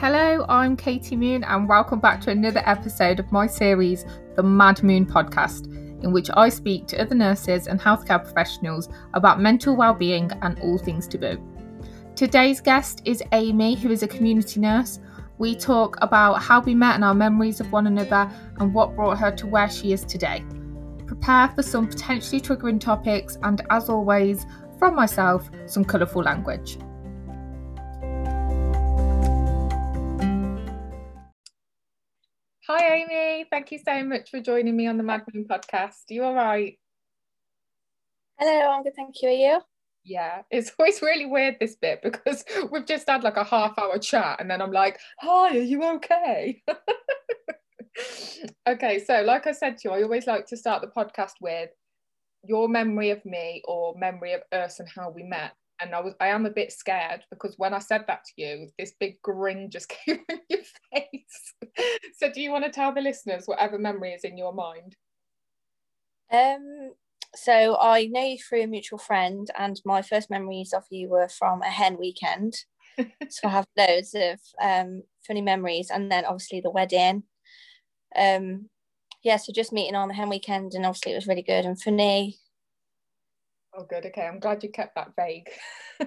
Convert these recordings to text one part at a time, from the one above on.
Hello, I'm Katy Moon, and welcome back to another episode of my series, the Mad Moon Podcast, in which I speak to other nurses and healthcare professionals about mental well-being and all things taboo. Today's guest is Aimee, who is a community nurse. We talk about how we met and our memories of one another and what brought her to where she is today. Prepare for some potentially triggering topics, and as always, from myself, some colourful language. Hi, Aimee. Thank you so much for joining me on the Moon podcast. Are you all right? Hello, I'm good. Thank you. Are you? Yeah, it's always really weird this bit because we've just had like a half hour chat and then I'm like, Hi, are you okay? okay, so like I said to you, I always like to start the podcast with your memory of me or memory of us and how we met. And I was I am a bit scared because when I said that to you, this big grin just came on your face. so do you want to tell the listeners whatever memory is in your mind? Um so I know you through a mutual friend and my first memories of you were from a hen weekend. so I have loads of um funny memories and then obviously the wedding. Um yeah, so just meeting on the hen weekend and obviously it was really good and funny. Oh, good. Okay, I'm glad you kept that vague.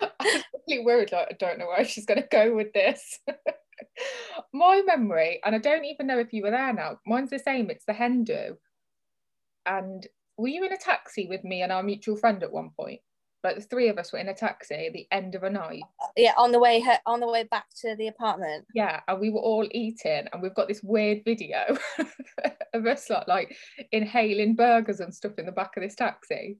I'm really worried. Like, I don't know where she's going to go with this. My memory, and I don't even know if you were there now. Mine's the same. It's the hen do. And were you in a taxi with me and our mutual friend at one point? Like the three of us were in a taxi at the end of a night. Yeah, on the way on the way back to the apartment. Yeah, and we were all eating, and we've got this weird video of us like, like inhaling burgers and stuff in the back of this taxi.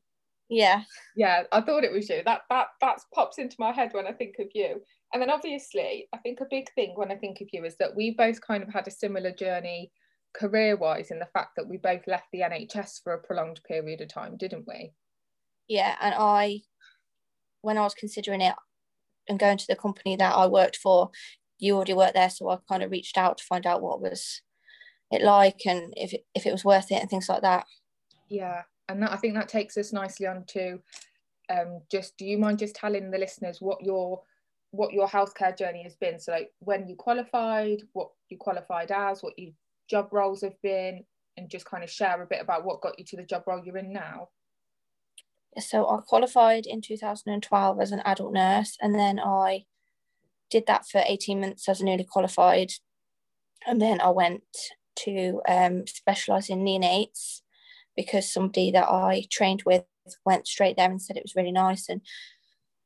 Yeah. Yeah, I thought it was you. That that that pops into my head when I think of you. And then obviously, I think a big thing when I think of you is that we both kind of had a similar journey career-wise in the fact that we both left the NHS for a prolonged period of time, didn't we? Yeah, and I when I was considering it and going to the company that I worked for, you already worked there, so I kind of reached out to find out what was it like and if it, if it was worth it and things like that. Yeah, and that, I think that takes us nicely on to um, just. Do you mind just telling the listeners what your what your healthcare journey has been? So, like when you qualified, what you qualified as, what your job roles have been, and just kind of share a bit about what got you to the job role you're in now so I qualified in 2012 as an adult nurse, and then I did that for 18 months as a newly qualified, and then I went to um, specialise in neonates because somebody that I trained with went straight there and said it was really nice, and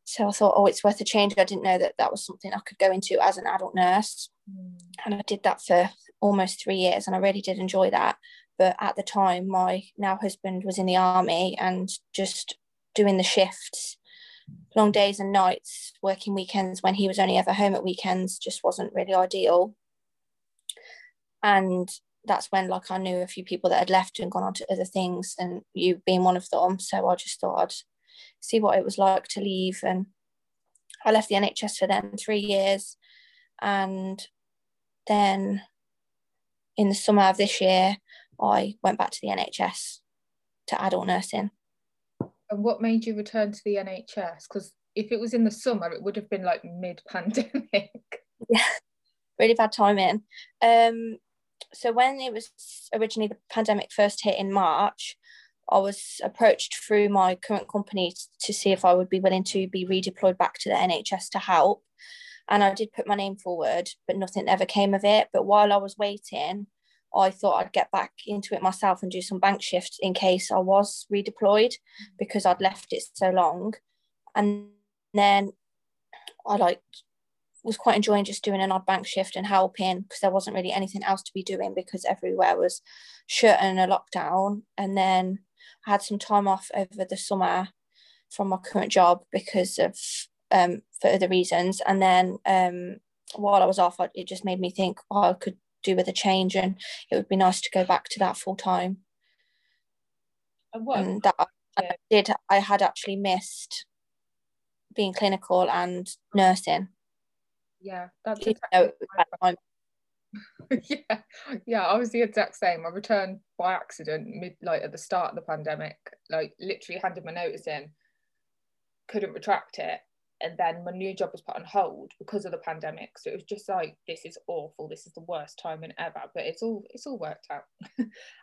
so I thought, oh, it's worth a change. I didn't know that that was something I could go into as an adult nurse, mm. and I did that for almost three years, and I really did enjoy that but at the time my now husband was in the army and just doing the shifts long days and nights working weekends when he was only ever home at weekends just wasn't really ideal. And that's when like i knew a few people that had left and gone on to other things and you being one of them. So i just thought i'd see what it was like to leave. And i left the nhs for then three years. And then in the summer of this year I went back to the NHS to adult nursing. And what made you return to the NHS? Because if it was in the summer, it would have been like mid pandemic. Yeah, really bad timing. Um, so when it was originally the pandemic first hit in March, I was approached through my current company to see if I would be willing to be redeployed back to the NHS to help. And I did put my name forward, but nothing ever came of it. But while I was waiting, I thought I'd get back into it myself and do some bank shifts in case I was redeployed because I'd left it so long. And then I like was quite enjoying just doing an odd bank shift and helping because there wasn't really anything else to be doing because everywhere was shut and a lockdown. And then I had some time off over the summer from my current job because of um, for other reasons. And then um, while I was off, it just made me think, oh, I could do with a change and it would be nice to go back to that full time. And, what, and that yeah. I did I had actually missed being clinical and nursing. Yeah that's exactly yeah yeah I was the exact same. I returned by accident mid like at the start of the pandemic like literally handed my notice in couldn't retract it and then my new job was put on hold because of the pandemic so it was just like this is awful this is the worst timing ever but it's all it's all worked out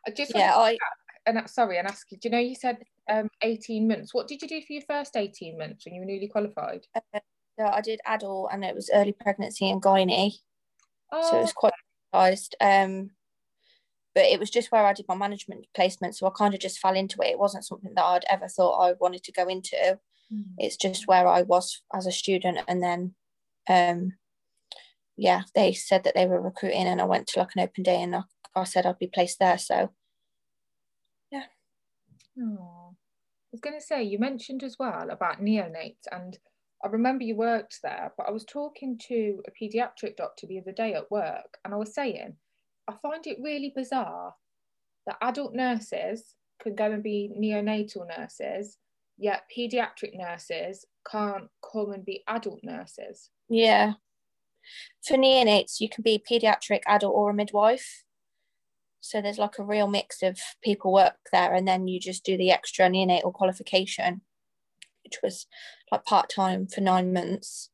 i just yeah i and sorry and ask you do you know you said um 18 months what did you do for your first 18 months when you were newly qualified uh, so i did adult and it was early pregnancy and gynae oh. so it was quite surprised um but it was just where I did my management placement. So I kind of just fell into it. It wasn't something that I'd ever thought I wanted to go into. Mm. It's just where I was as a student. And then, um, yeah, they said that they were recruiting, and I went to like an open day, and I, I said I'd be placed there. So, yeah. Oh, I was going to say, you mentioned as well about neonates, and I remember you worked there, but I was talking to a paediatric doctor the other day at work, and I was saying, I find it really bizarre that adult nurses can go and be neonatal nurses, yet pediatric nurses can't come and be adult nurses. Yeah. For neonates, you can be pediatric, adult, or a midwife. So there's like a real mix of people work there, and then you just do the extra neonatal qualification, which was like part time for nine months.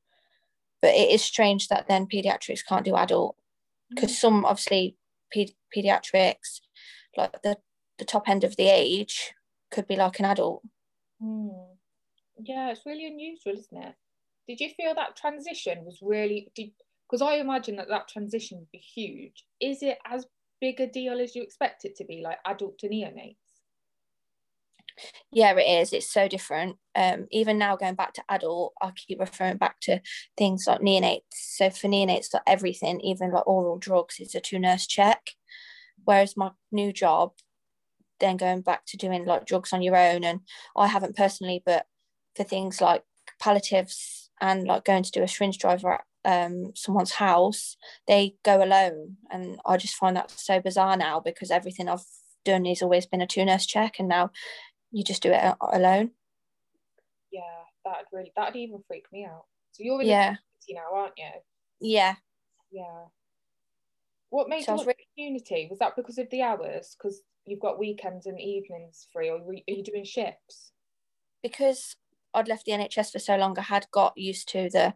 But it is strange that then pediatrics can't do adult because mm. some obviously ped- pediatrics, like the the top end of the age, could be like an adult. Mm. Yeah, it's really unusual, isn't it? Did you feel that transition was really did because I imagine that that transition would be huge. Is it as big a deal as you expect it to be, like adult to neonates? yeah it is it's so different um even now going back to adult i keep referring back to things like neonates so for neonates like everything even like oral drugs is a two nurse check whereas my new job then going back to doing like drugs on your own and i haven't personally but for things like palliatives and like going to do a syringe driver at um, someone's house they go alone and i just find that so bizarre now because everything i've done has always been a two nurse check and now you just do it alone. Yeah, that'd really that'd even freak me out. So you're in yeah. now, aren't you? Yeah. Yeah. What made so you really... community? Was that because of the hours? Because you've got weekends and evenings free, or are you doing shifts? Because I'd left the NHS for so long, I had got used to the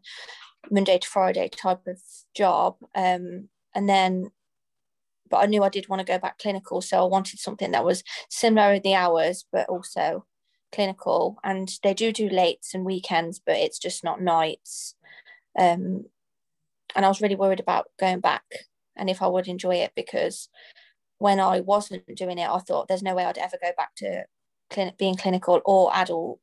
Monday to Friday type of job. Um, and then but I knew I did want to go back clinical. So I wanted something that was similar in the hours, but also clinical. And they do do lates and weekends, but it's just not nights. Um, and I was really worried about going back and if I would enjoy it because when I wasn't doing it, I thought there's no way I'd ever go back to being clinical or adult.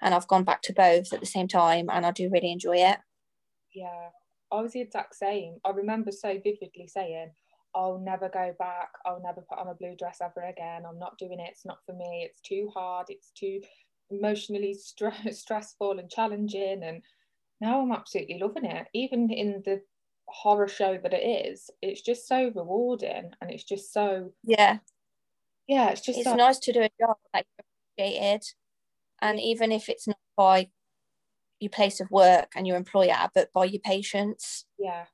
And I've gone back to both at the same time, and I do really enjoy it. Yeah, I was the exact same. I remember so vividly saying, I'll never go back. I'll never put on a blue dress ever again. I'm not doing it. It's not for me. It's too hard. It's too emotionally st- stressful and challenging. And now I'm absolutely loving it. Even in the horror show that it is, it's just so rewarding and it's just so yeah, yeah. It's just it's so- nice to do a job like appreciated, and even if it's not by your place of work and your employer, but by your patients. Yeah,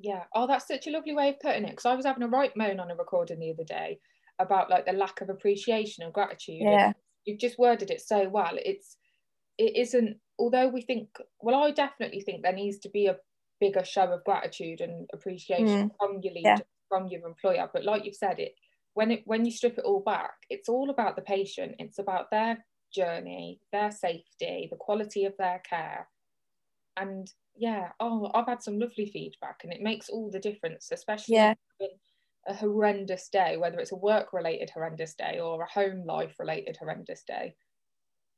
yeah. Oh, that's such a lovely way of putting it. Because I was having a right moan on a recording the other day about like the lack of appreciation and gratitude. Yeah. And you've just worded it so well. It's it isn't although we think well, I definitely think there needs to be a bigger show of gratitude and appreciation mm. from your leader, yeah. from your employer. But like you've said, it when it when you strip it all back, it's all about the patient. It's about their journey, their safety, the quality of their care. And yeah, oh, I've had some lovely feedback, and it makes all the difference, especially yeah. a horrendous day, whether it's a work-related horrendous day or a home life-related horrendous day.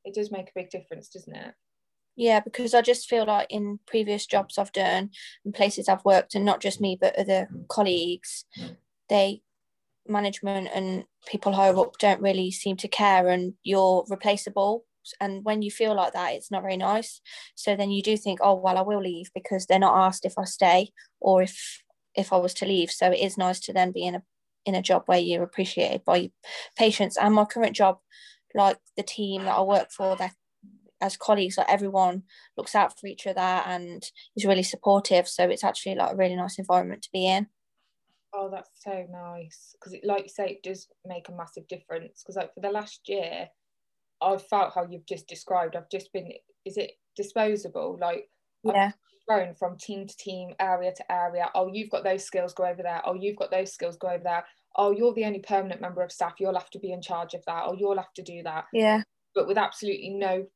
It does make a big difference, doesn't it? Yeah, because I just feel like in previous jobs I've done and places I've worked, and not just me but other colleagues, they management and people higher up don't really seem to care, and you're replaceable. And when you feel like that it's not very nice. So then you do think oh well i will leave because they're not asked if i stay or if if i was to leave. So it is nice to then be in a in a job where you're appreciated by patients. And my current job like the team that i work for that as colleagues like everyone looks out for each other and is really supportive so it's actually like a really nice environment to be in oh that's so nice because it like you say it does make a massive difference because like for the last year I've felt how you've just described. I've just been, is it disposable? Like, yeah. thrown from team to team, area to area. Oh, you've got those skills, go over there. Oh, you've got those skills, go over there. Oh, you're the only permanent member of staff, you'll have to be in charge of that, or you'll have to do that. Yeah. But with absolutely no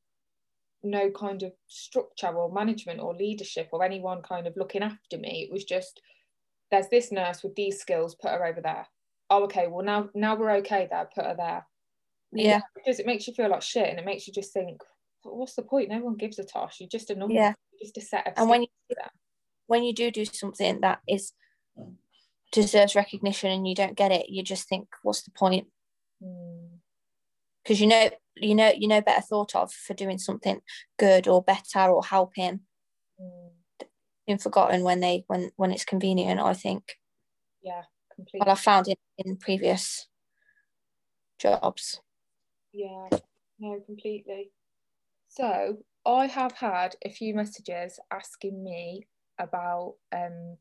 no kind of structure or management or leadership or anyone kind of looking after me. It was just there's this nurse with these skills, put her over there. Oh, okay, well now now we're okay there, put her there. Yeah. Because it makes you feel like shit and it makes you just think, what's the point? No one gives a toss. You're just a number. Yeah. You're just a set of and when you when you do do something that is deserves recognition and you don't get it, you just think, what's the point? Hmm. Because you know you know you know better thought of for doing something good or better or helping mm. been forgotten when they when when it's convenient i think. Yeah completely. What i found in, in previous jobs. Yeah no completely. So i have had a few messages asking me about um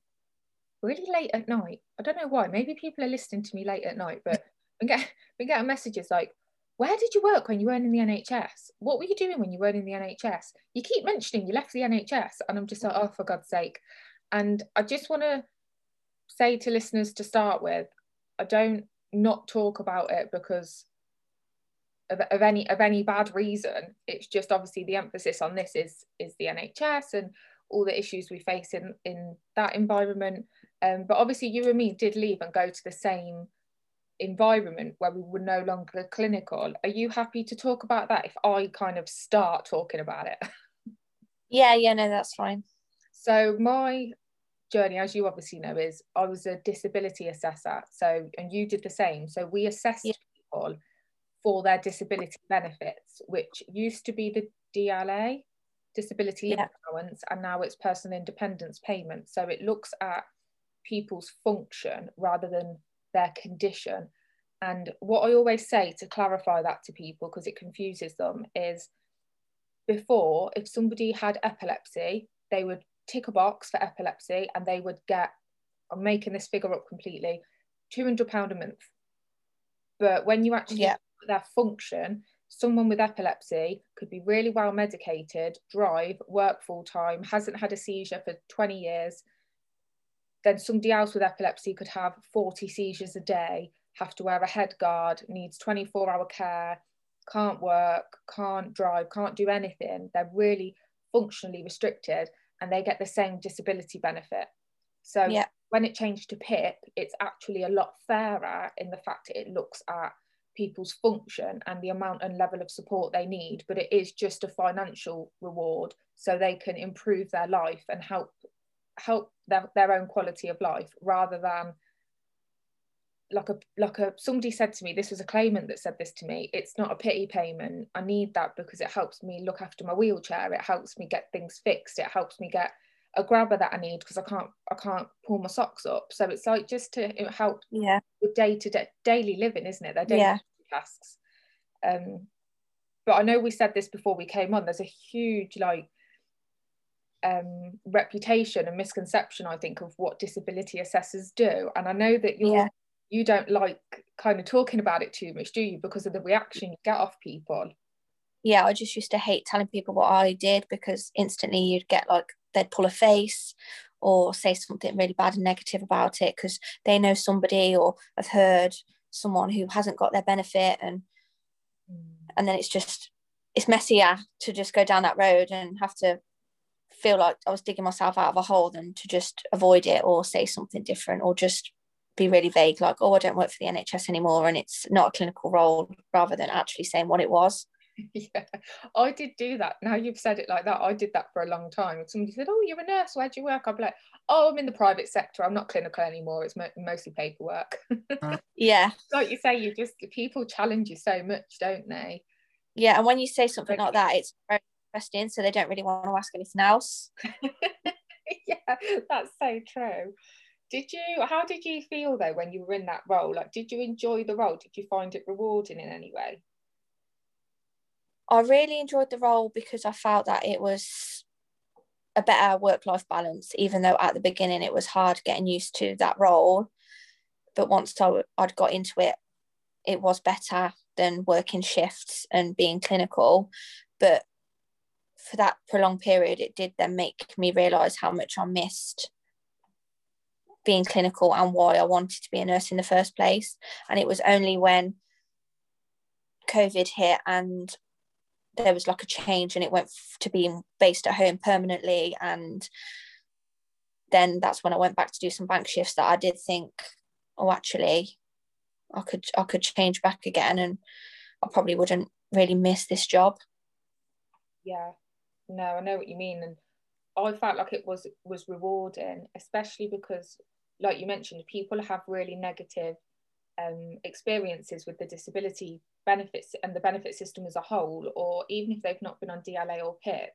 really late at night. I don't know why. Maybe people are listening to me late at night but we get we get messages like where did you work when you weren't in the NHS? What were you doing when you weren't in the NHS? You keep mentioning you left the NHS, and I'm just like, oh, for God's sake. And I just want to say to listeners to start with, I don't not talk about it because of, of any of any bad reason. It's just obviously the emphasis on this is is the NHS and all the issues we face in in that environment. Um, but obviously, you and me did leave and go to the same environment where we were no longer clinical. Are you happy to talk about that if I kind of start talking about it? Yeah, yeah, no, that's fine. So my journey, as you obviously know, is I was a disability assessor. So and you did the same. So we assessed yeah. people for their disability benefits, which used to be the DLA, disability yeah. allowance, and now it's personal independence payment. So it looks at people's function rather than their condition. And what I always say to clarify that to people, because it confuses them, is before, if somebody had epilepsy, they would tick a box for epilepsy and they would get, I'm making this figure up completely, £200 a month. But when you actually yeah. their function, someone with epilepsy could be really well medicated, drive, work full time, hasn't had a seizure for 20 years, then somebody else with epilepsy could have 40 seizures a day, have to wear a head guard, needs 24 hour care, can't work, can't drive, can't do anything. They're really functionally restricted and they get the same disability benefit. So yeah. when it changed to PIP, it's actually a lot fairer in the fact that it looks at people's function and the amount and level of support they need, but it is just a financial reward so they can improve their life and help help their, their own quality of life rather than like a like a somebody said to me this was a claimant that said this to me it's not a pity payment. I need that because it helps me look after my wheelchair. It helps me get things fixed. It helps me get a grabber that i need because i can't i can't pull my socks up. So it's like just to help yeah. with day to day daily living isn't it? Their daily yeah. tasks. Um but i know we said this before we came on there's a huge like um, reputation and misconception, I think, of what disability assessors do. And I know that you yeah. you don't like kind of talking about it too much, do you? Because of the reaction you get off people. Yeah, I just used to hate telling people what I did because instantly you'd get like they'd pull a face or say something really bad and negative about it because they know somebody or have heard someone who hasn't got their benefit and mm. and then it's just it's messier to just go down that road and have to feel like I was digging myself out of a hole than to just avoid it or say something different or just be really vague, like, oh, I don't work for the NHS anymore and it's not a clinical role, rather than actually saying what it was. Yeah, I did do that. Now you've said it like that. I did that for a long time. Somebody said, Oh, you're a nurse. Where do you work? I'm like, Oh, I'm in the private sector. I'm not clinical anymore. It's mo- mostly paperwork. Mm, yeah. like you say, you just, people challenge you so much, don't they? Yeah. And when you say something like that, it's very so they don't really want to ask anything else. yeah, that's so true. Did you? How did you feel though when you were in that role? Like, did you enjoy the role? Did you find it rewarding in any way? I really enjoyed the role because I felt that it was a better work life balance, even though at the beginning it was hard getting used to that role. But once I, I'd got into it, it was better than working shifts and being clinical. But for that prolonged period, it did then make me realise how much I missed being clinical and why I wanted to be a nurse in the first place. And it was only when COVID hit and there was like a change and it went to being based at home permanently and then that's when I went back to do some bank shifts that I did think oh actually I could I could change back again and I probably wouldn't really miss this job yeah no I know what you mean and I felt like it was was rewarding especially because like you mentioned people have really negative um, experiences with the disability benefits and the benefit system as a whole, or even if they've not been on DLA or PIP,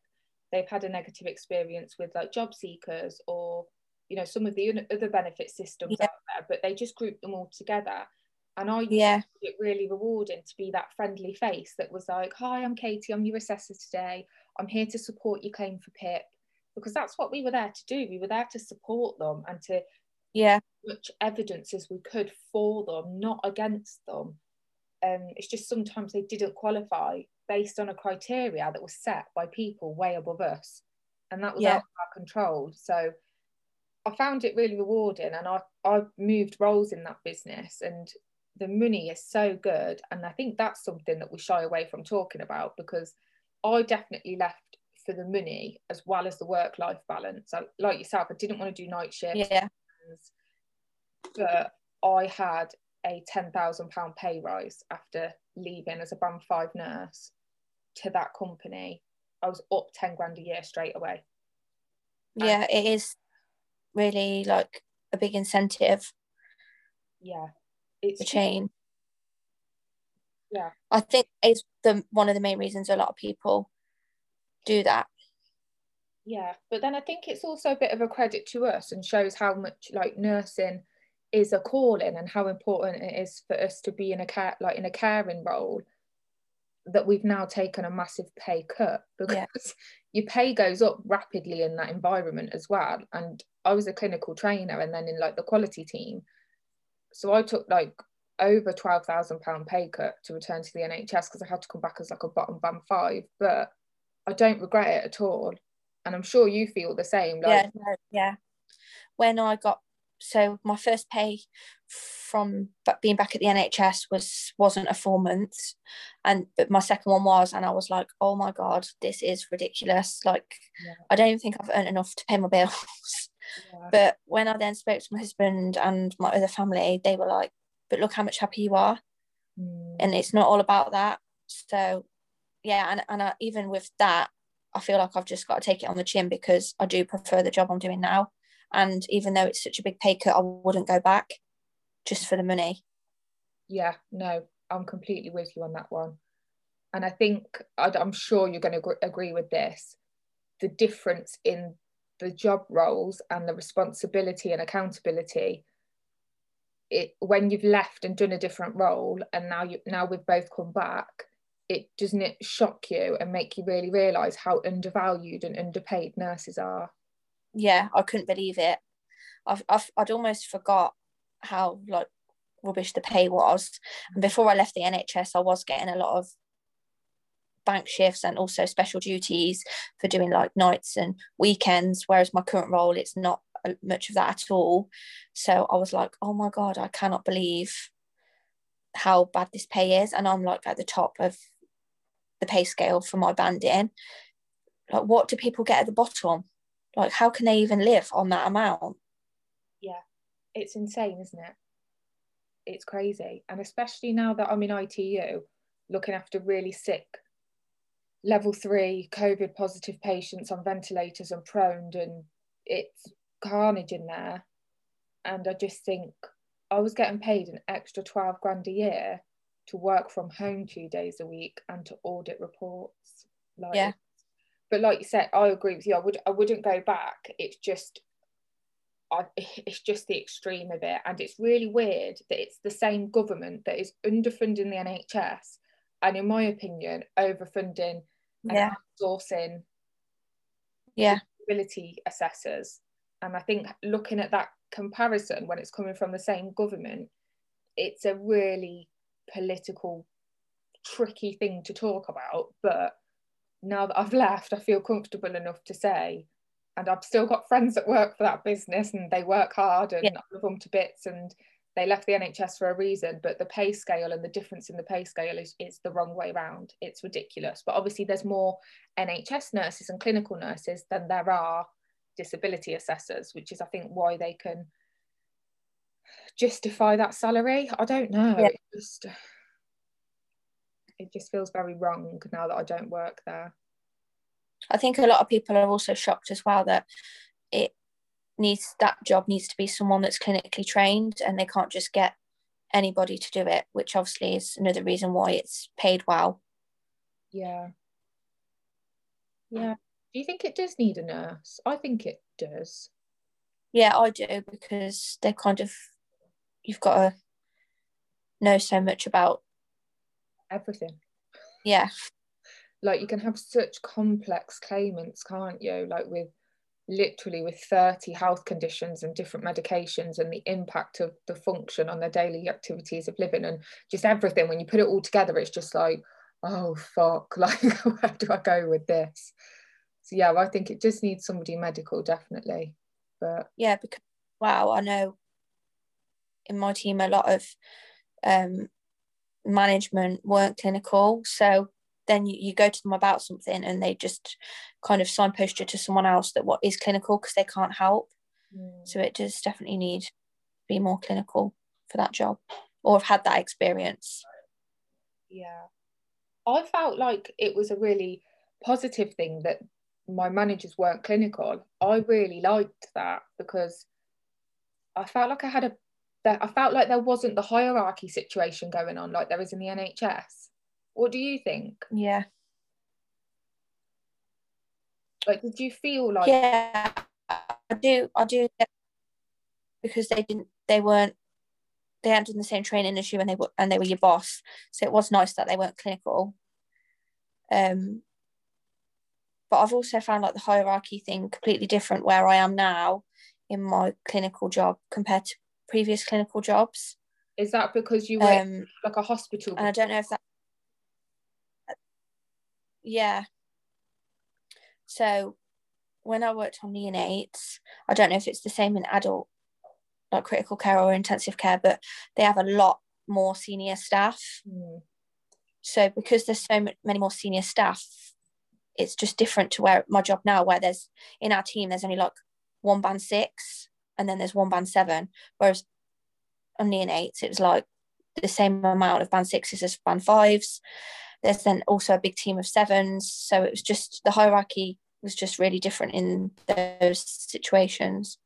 they've had a negative experience with like job seekers or you know some of the other benefit systems yeah. out there, but they just group them all together. And I yeah. found it really rewarding to be that friendly face that was like, "Hi, I'm Katy. I'm your assessor today. I'm here to support your claim for PIP." Because that's what we were there to do. We were there to support them and to yeah much evidence as we could for them, not against them. Um, it's just sometimes they didn't qualify based on a criteria that was set by people way above us, and that was yeah. out of our control. So I found it really rewarding, and I I moved roles in that business, and the money is so good, and I think that's something that we shy away from talking about because I definitely left for the money as well as the work life balance. So, like yourself, I didn't want to do night shifts. Yeah but I had a £10,000 pay rise after leaving as a band five nurse to that company. I was up 10 grand a year straight away. Yeah, it is really like a big incentive. Yeah. It's a chain. Yeah. I think it's the one of the main reasons a lot of people do that yeah but then i think it's also a bit of a credit to us and shows how much like nursing is a calling and how important it is for us to be in a care like in a caring role that we've now taken a massive pay cut because yeah. your pay goes up rapidly in that environment as well and i was a clinical trainer and then in like the quality team so i took like over 12,000 pound pay cut to return to the NHS because I had to come back as like a bottom band five but I don't regret it at all and I'm sure you feel the same. Like... Yeah, yeah. When I got so my first pay from being back at the NHS was wasn't a four months, and but my second one was, and I was like, oh my god, this is ridiculous. Like, yeah. I don't even think I've earned enough to pay my bills. Yeah. But when I then spoke to my husband and my other family, they were like, but look how much happy you are, mm. and it's not all about that. So, yeah, and and I, even with that, I feel like I've just got to take it on the chin because I do prefer the job I'm doing now. And even though it's such a big pay cut, I wouldn't go back just for the money. Yeah, no, I'm completely with you on that one. And I think, I'm sure you're going to agree with this the difference in the job roles and the responsibility and accountability it when you've left and done a different role and now you now we've both come back it doesn't it shock you and make you really realize how undervalued and underpaid nurses are? Yeah i couldn't believe it. I've, I've i'd almost forgot how like rubbish the pay was. And before i left the nhs i was getting a lot of bank shifts and also special duties for doing like nights and weekends whereas my current role it's not uh, much of that at all. So i was like oh my god i cannot believe how bad this pay is. And i'm like at the top of the pay scale for my banding. Like what do people get at the bottom? Like how can they even live on that amount? Yeah it's insane isn't it? It's crazy. And especially now that i'm in itu looking after really sick level three covid positive patients on ventilators and proned and it's carnage in there and i just think i was getting paid an extra 12 grand a year to work from home two days a week and to audit reports. Like, yeah. But like you said, I agree with you. I would I wouldn't go back. It's just I, it's just the extreme of it. And it's really weird that it's the same government that is underfunding the NHS and in my opinion, overfunding yeah. outsourcing yeah. disability assessors. And I think looking at that comparison when it's coming from the same government, it's a really political tricky thing to talk about, but now that I've left, I feel comfortable enough to say, and I've still got friends that work for that business and they work hard and yeah. I love them to bits and they left the NHS for a reason, but the pay scale and the difference in the pay scale is, is the wrong way around. It's ridiculous. But obviously, there's more NHS nurses and clinical nurses than there are disability assessors, which is, I think, why they can justify that salary. I don't know. Yeah. It just it just feels very wrong now that I don't work there. I think a lot of people are also shocked as well that it needs that job needs to be someone that's clinically trained and they can't just get anybody to do it, which obviously is another reason why it's paid well. Yeah. Yeah. Do you think it does need a nurse? I think it does. Yeah, I do because they're kind of you've got to know so much about everything. Yeah. Like you can have such complex claimants, can't you? Like with literally with 30 health conditions and different medications and the impact of the function on their daily activities of living and just everything when you put it all together it's just like oh fuck like where do i go with this? So yeah i think it just needs somebody medical definitely but yeah because wow i know in my team a lot of um, management weren't clinical so then you, you go to them about something and they just kind of signpost you to someone else that what is clinical because they can't help. Mm. So it does definitely need to be more clinical for that job or have had that experience. Yeah. I felt like it was a really positive thing that my managers weren't clinical. I really liked that because I felt like I had a that I felt like there wasn't the hierarchy situation going on like there is in the NHS. What do you think? Yeah. Like, did you feel like? Yeah, I do. I do because they didn't. They weren't. They hadn't done the same training as you, and they were, and they were your boss. So it was nice that they weren't clinical. Um. But I've also found like the hierarchy thing completely different where I am now in my clinical job compared to previous clinical jobs. Is that because you were um, like a hospital? And I don't know if that yeah. So when I worked on neonates, I don't know if it's the same in adult, like critical care or intensive care, but they have a lot more senior staff. Mm. So because there's so many more senior staff, it's just different to where my job now, where there's in our team, there's only like one band six and then there's one band seven. Whereas on neonates, it was like the same amount of band sixes as band fives. There's then also a big team of sevens. So it was just the hierarchy was just really different in those situations.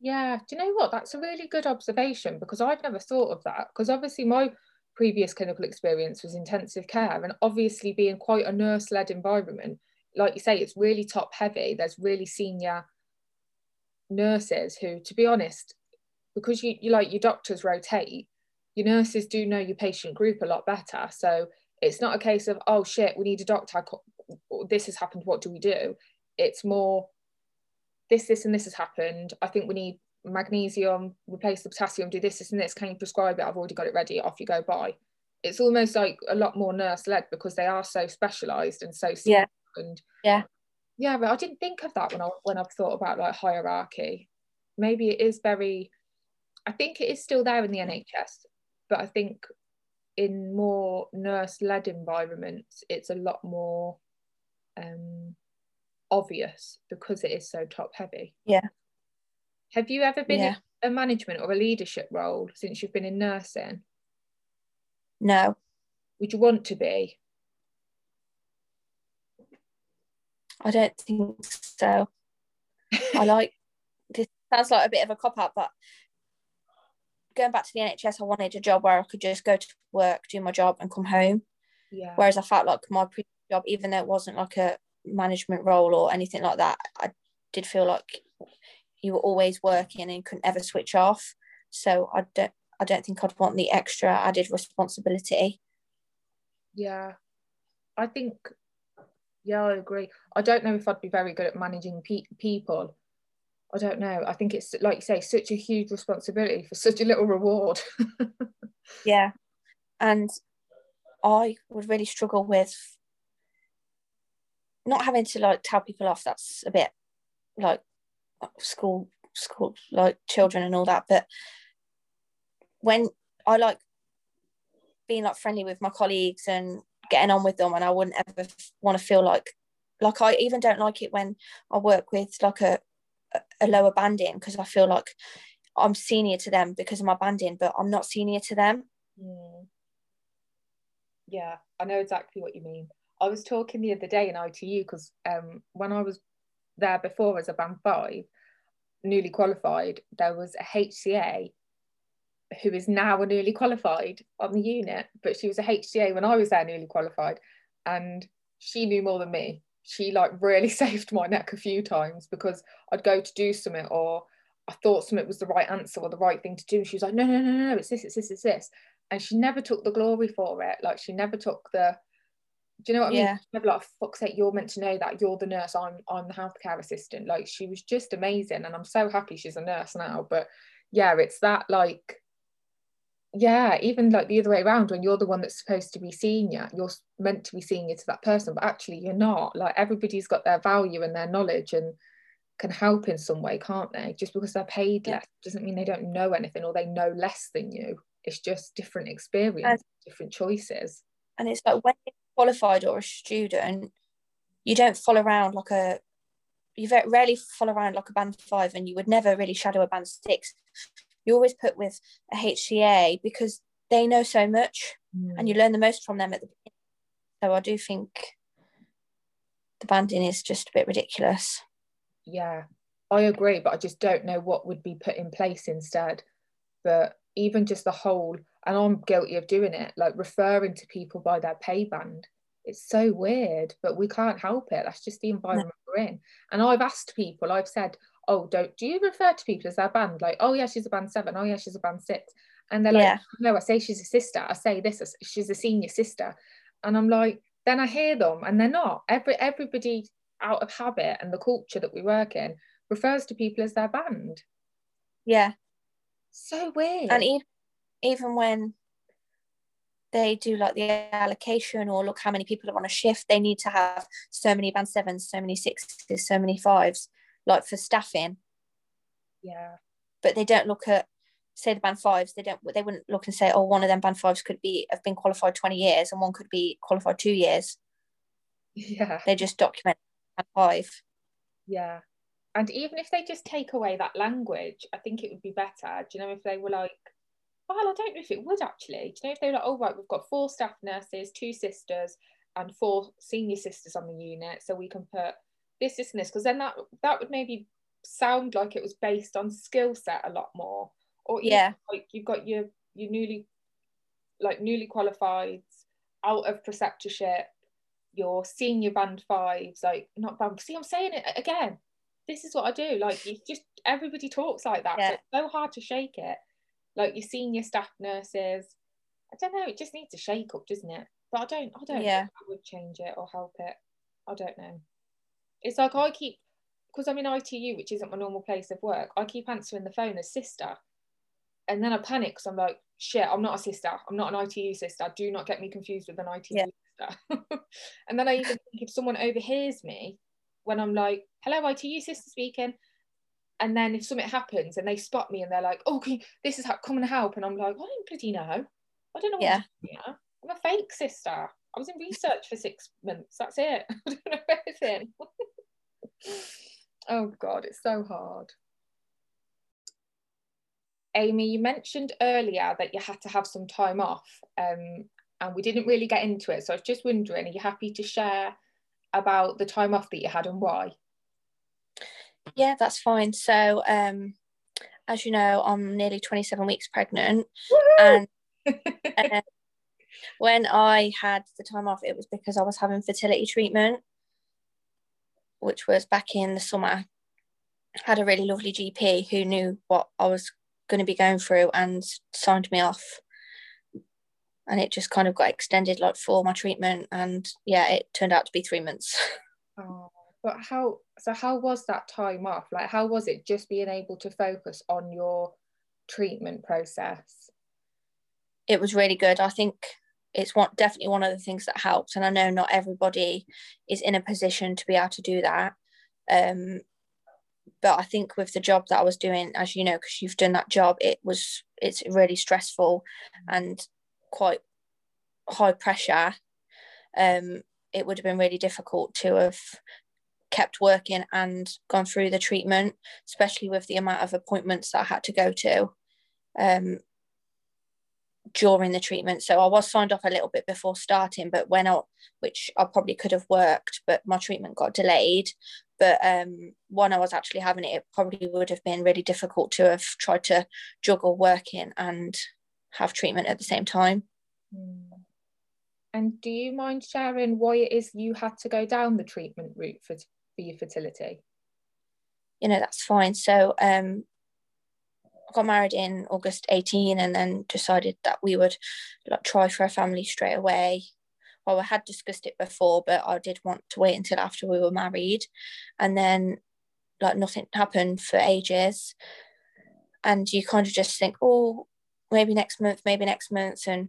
Yeah, do you know what? That's a really good observation because I'd never thought of that. Because obviously, my previous clinical experience was intensive care, and obviously, being quite a nurse led environment, like you say, it's really top heavy. There's really senior nurses who, to be honest, because you, you like your doctors rotate, your nurses do know your patient group a lot better. So it's not a case of oh shit we need a doctor. This has happened. What do we do? It's more this this and this has happened. I think we need magnesium replace the potassium do this this and this. Can you prescribe it? I've already got it ready. Off you go. By it's almost like a lot more nurse led because they are so specialized and so yeah. and yeah. Yeah but i didn't think of that when i when i've thought about like hierarchy. Maybe it is very i think it is still there in the nhs but i think in more nurse-led environments it's a lot more um, obvious because it is so top heavy. Yeah. Have you ever been yeah. in a management or a leadership role since you've been in nursing? No. Would you want to be? I don't think so. I like this sounds like a bit of a cop out but going back to the NHS, I wanted a job where I could just go to work, do my job, and come home. Yeah. Whereas I felt like my previous job, even though it wasn't like a management role or anything like that, I did feel like you were always working and couldn't ever switch off. So I don't, I don't think I'd want the extra added responsibility. Yeah, I think. Yeah, I agree. I don't know if I'd be very good at managing pe- people I don't know. I think it's like you say, such a huge responsibility for such a little reward. yeah. And I would really struggle with not having to like tell people off. That's a bit like school, school, like children and all that. But when I like being like friendly with my colleagues and getting on with them, and I wouldn't ever want to feel like, like I even don't like it when I work with like a a lower banding because I feel like I'm senior to them because of my banding, but I'm not senior to them. Mm. Yeah, I know exactly what you mean. I was talking the other day in ITU because um, when I was there before as a band five, newly qualified, there was a HCA who is now a newly qualified on the unit, but she was a HCA when I was there newly qualified, and she knew more than me. She like really saved my neck a few times because I'd go to do something or I thought something was the right answer or the right thing to do. And she was like, no, no, no, no, it's this, it's this, it's this. And she never took the glory for it. Like she never took the, do you know what I mean? Yeah. Never like, fuck's sake, you're meant to know that. You're the nurse. I'm I'm the healthcare assistant. Like she was just amazing. And I'm so happy she's a nurse now. But yeah, it's that like, yeah, even like the other way around, when you're the one that's supposed to be senior, you're meant to be senior to that person, but actually you're not. Like everybody's got their value and their knowledge and can help in some way, can't they? Just because they're paid less doesn't mean they don't know anything or they know less than you. It's just different experience, and, different choices. And it's like when you're qualified or a student, you don't follow around like a you very rarely follow around like a band five and you would never really shadow a band six. You always put with a HCA because they know so much mm. and you learn the most from them at the beginning. So I do think the banding is just a bit ridiculous yeah i agree but i just don't know what would be put in place instead but even just the whole and i'm guilty of doing it like referring to people by their pay band it's so weird but we can't help it that's just the environment no. we're in and i've asked people i've said oh don't do you refer to people as their band like oh yeah she's a band seven oh yeah she's a band six and they're like yeah. no i say she's a sister i say this she's a senior sister and i'm like then i hear them and they're not every everybody out of habit and the culture that we work in refers to people as their band. Yeah. So weird. And even, even when they do like the allocation or look how many people are on a shift, they need to have so many band sevens, so many sixes, so many fives, like for staffing. Yeah. But they don't look at say the band fives, they don't they wouldn't look and say, oh, one of them band fives could be have been qualified 20 years and one could be qualified two years. Yeah. They just document five. Yeah. And even if they just take away that language, I think it would be better. Do you know if they were like, well, I don't know if it would actually. Do you know if they were like, oh right, we've got four staff nurses, two sisters, and four senior sisters on the unit, so we can put this, this, and this, because then that that would maybe sound like it was based on skill set a lot more. Or yeah, like you've got your your newly like newly qualified out of preceptorship your senior band fives, like not band. See, I'm saying it again. This is what I do. Like you just everybody talks like that. Yeah. So it's so hard to shake it. Like your senior staff nurses. I don't know. It just needs a shake up, doesn't it? But I don't. I don't. Yeah. I would change it or help it. I don't know. It's like I keep because I'm in ITU, which isn't my normal place of work. I keep answering the phone as sister, and then I panic because I'm like, shit, I'm not a sister. I'm not an ITU sister. Do not get me confused with an ITU yeah. and then I even think if someone overhears me when I'm like, hello, ITU sister speaking. And then if something happens and they spot me and they're like, oh, you, this is how, come and help. And I'm like, I don't bloody know. I don't know what yeah. I'm a fake sister. I was in research for six months. That's it. I don't know anything. oh God, it's so hard. Aimee, you mentioned earlier that you had to have some time off um, and we didn't really get into it. So I was just wondering, are you happy to share about the time off that you had and why? Yeah, that's fine. So, um, as you know, I'm nearly 27 weeks pregnant, and uh, when I had the time off, it was because I was having fertility treatment, which was back in the summer. I Had a really lovely GP who knew what I was going to be going through and signed me off. And it just kind of got extended like for my treatment and yeah it turned out to be three months. Oh, but how so how was that time off? Like how was it just being able to focus on your treatment process? It was really good. I think it's one definitely one of the things that helps and i know not everybody is in a position to be able to do that. Um, but i think with the job that i was doing as you know because you've done that job it was it's really stressful and quite high pressure. Um, it would have been really difficult to have kept working and gone through the treatment especially with the amount of appointments that i had to go to. Um, during the treatment. So I was signed off a little bit before starting, but when I, which I probably could have worked, but my treatment got delayed. But um, when I was actually having it, it probably would have been really difficult to have tried to juggle working and have treatment at the same time. Hmm. And do you mind sharing why it is you had to go down the treatment route for, for your fertility? You know, that's fine. So um, got married in August 18 and then decided that we would like try for a family straight away. Well, I had discussed it before, but I did want to wait until after we were married. And then like nothing happened for ages. And you kind of just think, oh, maybe next month, maybe next month. And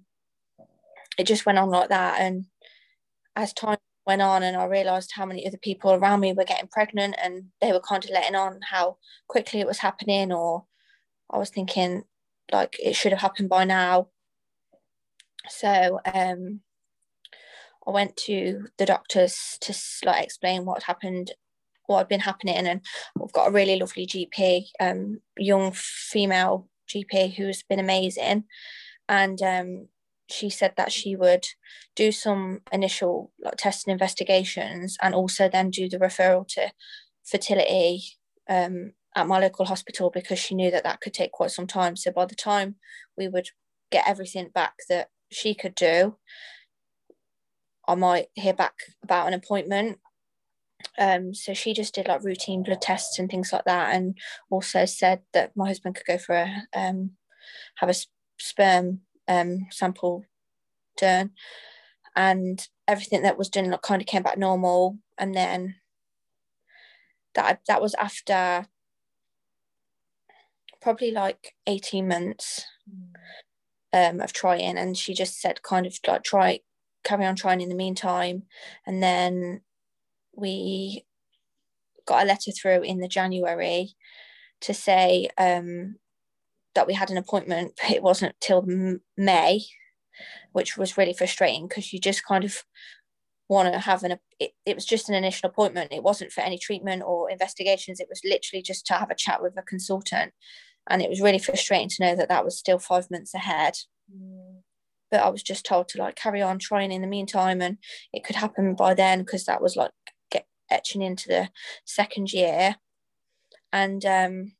it just went on like that. And as time went on and I realised how many other people around me were getting pregnant and they were kind of letting on how quickly it was happening or I was thinking like it should have happened by now. So um, I went to the doctors to like explain what happened, what had been happening, and I've got a really lovely GP, um, young female GP who's been amazing, and um, she said that she would do some initial like tests and investigations, and also then do the referral to fertility um, at my local hospital because she knew that that could take quite some time. So by the time we would get everything back that she could do, I might hear back about an appointment. Um, so she just did like routine blood tests and things like that, and also said that my husband could go for a um, have a sperm um, sample done, and everything that was done like, kind of came back normal. And then that that was after probably like 18 months um, of trying and she just said kind of like try carry on trying in the meantime. And then we got a letter through in the January to say um, that we had an appointment but it wasn't till May which was really frustrating because you just kind of want to have an it, it was just an initial appointment. It wasn't for any treatment or investigations. It was literally just to have a chat with a consultant and it was really frustrating to know that that was still five months ahead. Mm. but i was just told to like carry on trying in the meantime and it could happen by then because that was like get etching into the second year. And um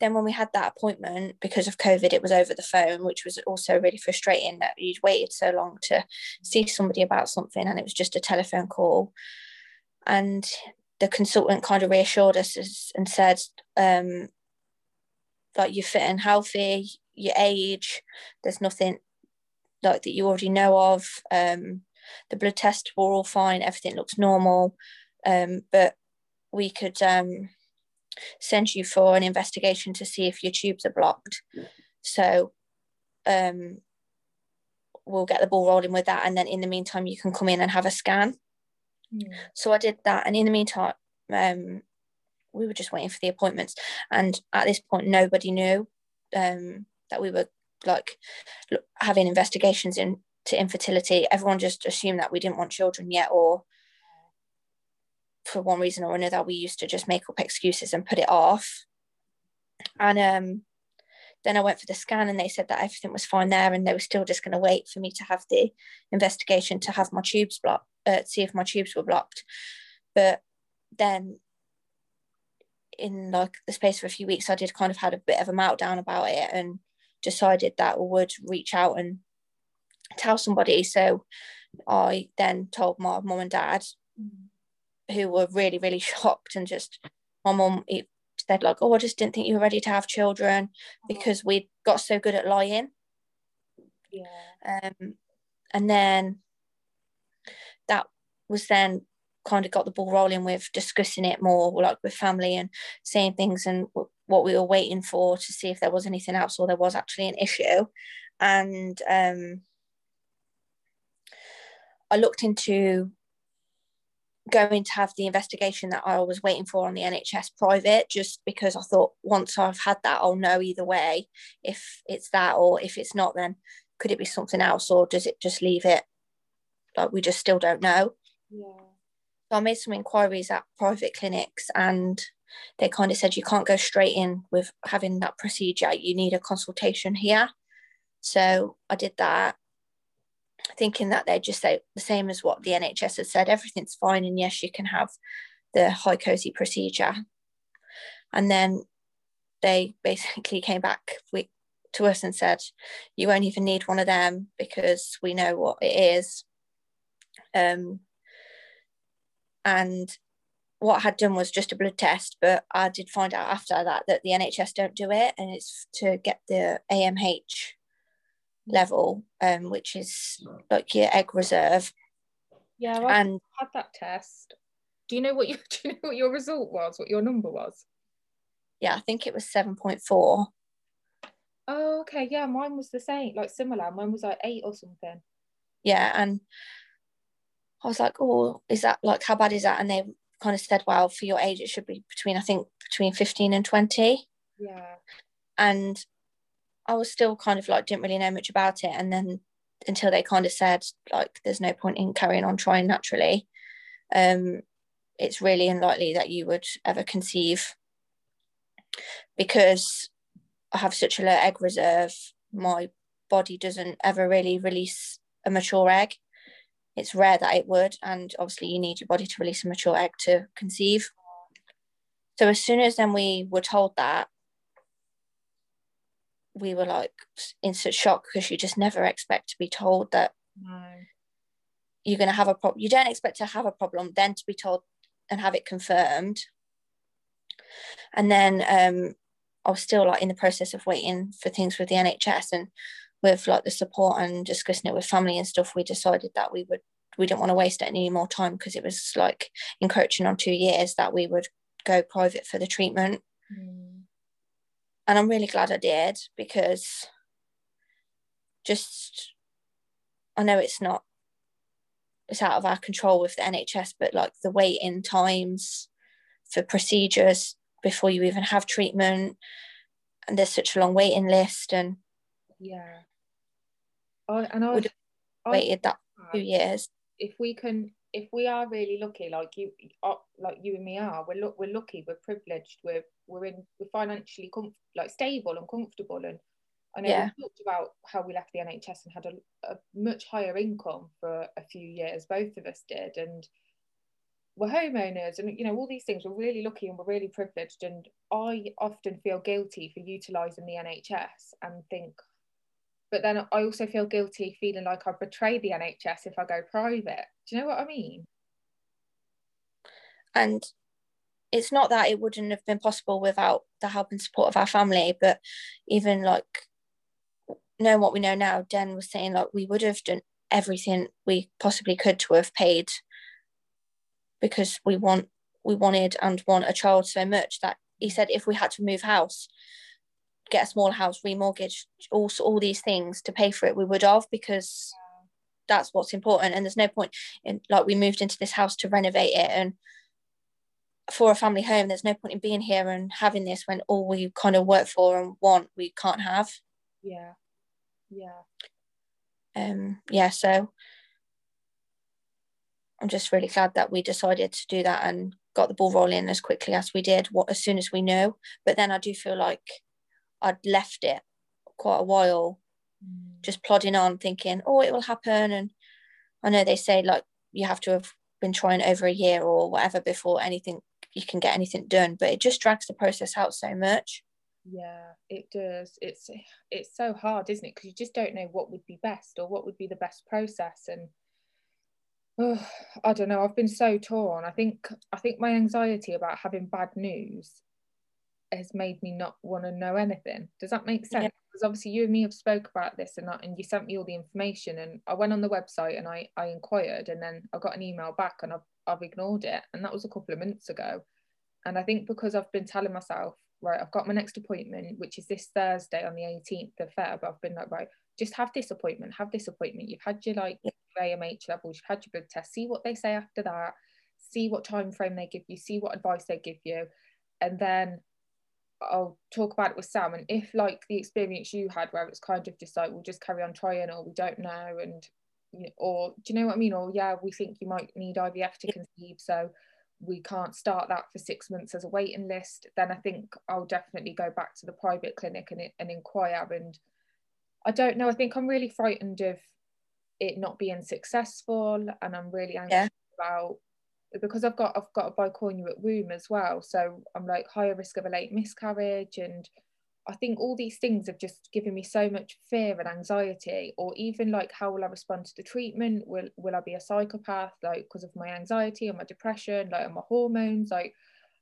then when we had that appointment because of covid it was over the phone which was also really frustrating that you'd waited so long to see somebody about something and it was just a telephone call. And the consultant kind of reassured us and said, um, you're fit and healthy, your age, there's nothing like that you already know of. Um, the blood tests were all fine, everything looks normal, um, but we could um, send you for an investigation to see if your tubes are blocked. So um, we'll get the ball rolling with that, and then in the meantime, you can come in and have a scan. So I did that, and in the meantime, um, we were just waiting for the appointments. And at this point, nobody knew um, that we were like having investigations into infertility. Everyone just assumed that we didn't want children yet, or for one reason or another, we used to just make up excuses and put it off. And um, then I went for the scan and they said that everything was fine there and they were still just going to wait for me to have the investigation to have my tubes blocked, uh, see if my tubes were blocked. But then in like the space of a few weeks, I did kind of had a bit of a meltdown about it and decided that I would reach out and tell somebody. So I then told my mum and dad, who were really, really shocked and just my mum said like, "Oh, I just didn't think you were ready to have children because we got so good at lying." Yeah. Um, and then was then kind of got the ball rolling with discussing it more, like with family and saying things and w- what we were waiting for to see if there was anything else or there was actually an issue. and um, I looked into going to have the investigation that I was waiting for on the NHS private, just because I thought once I've had that, I'll know either way if it's that or if it's not, then could it be something else or does it just leave it like we just still don't know? Yeah. So I made some inquiries at private clinics and they kind of said you can't go straight in with having that procedure, you need a consultation here. So I did that thinking that they'd just say the same as what the NHS has said, everything's fine, and yes, you can have the HyCoSy procedure. And then they basically came back to us and said, you won't even need one of them because we know what it is. Um, and what I had done was just a blood test, but I did find out after that that the NHS don't do it, and it's to get the AMH level, um, which is like your egg reserve. Yeah, I And had that test. Do you know what you do you know what your result was? What your number was? yeah, I think it was 7.4. Oh, okay. Yeah, mine was the same, like similar. Mine was like eight or something. Yeah. And I was like, oh, is that like, how bad is that? And they kind of said, well, for your age, it should be between, I think, between 15 and 20. Yeah. And I was still kind of like, didn't really know much about it. And then until they kind of said, like, there's no point in carrying on trying naturally. Um, it's really unlikely that you would ever conceive because I have such a low egg reserve, my body doesn't ever really release a mature egg. It's rare that it would, and obviously you need your body to release a mature egg to conceive. So as soon as then we were told that, we were like in such shock because you just never expect to be told that No. you're going to have a problem. You don't expect to have a problem, then to be told and have it confirmed. And then um, I was still like in the process of waiting for things with the NHS and with like the support and discussing it with family and stuff. We decided that we would we didn't want to waste any more time because it was like encroaching on two years that we would go private for the treatment. Mm. And I'm really glad I did because just I know it's not it's out of our control with the NHS, but like the waiting times for procedures before you even have treatment, and there's such a long waiting list, and Yeah. I and I, Would- I waited that two years. if we can if we are really lucky like you uh, like you and me are we're look we're lucky we're privileged we're we're in we're financially com- like stable and comfortable and I know Yeah. we talked about how we left the NHS and had a, a much higher income for a few years both of us did and we're homeowners and you know all these things we're really lucky and we're really privileged and I often feel guilty for utilizing the NHS and think but then I also feel guilty feeling like I've betrayed the NHS if I go private. Do you know what I mean? And it's not that it wouldn't have been possible without the help and support of our family, but even like knowing what we know now, Den was saying like we would have done everything we possibly could to have paid because we want we wanted and want a child so much that he said if we had to move house, get a smaller house, remortgage, all all these things to pay for it, we would have because that's what's important. And there's no point in like we moved into this house to renovate it and for a family home, there's no point in being here and having this when all we kind of work for and want we can't have. Yeah. Yeah. Um yeah, so I'm just really glad that we decided to do that and got the ball rolling as quickly as we did, what as soon as we know. But then I do feel like I'd left it quite a while mm. just plodding on thinking oh it will happen and i know they say like you have to have been trying over a year or whatever before anything you can get anything done but it just drags the process out so much Yeah, it does. It's it's so hard, isn't it? Because you just don't know what would be best or what would be the best process. And oh, I don't know. I've been so torn. I think I think my anxiety about having bad news has made me not want to know anything. Does that make sense? Yeah. Because obviously you and me have spoke about this and I, and you sent me all the information and I went on the website and I I inquired and then I got an email back and I've I've ignored it and that was a couple of months ago. And I think because I've been telling myself, right, I've got my next appointment, which is this Thursday on the 18th of Feb. I've been like, right, just have this appointment, have this appointment. You've had your like AMH levels, you've had your blood test, see what they say after that, see what time frame they give you, see what advice they give you, and then I'll talk about it with Sam. And if like the experience you had where it's kind of just like we'll just carry on trying or we don't know and or do you know what I mean? Or yeah, we think you might need IVF to conceive, so we can't start that for six months as a waiting list, then I think I'll definitely go back to the private clinic and, and inquire. And I don't know, I think I'm really frightened of it not being successful and I'm really anxious yeah. about because I've got I've got a bicornuate womb as well. So I'm like higher risk of a late miscarriage and I think all these things have just given me so much fear and anxiety, or even like how will I respond to the treatment? Will will I be a psychopath like because of my anxiety or my depression, like my hormones? Like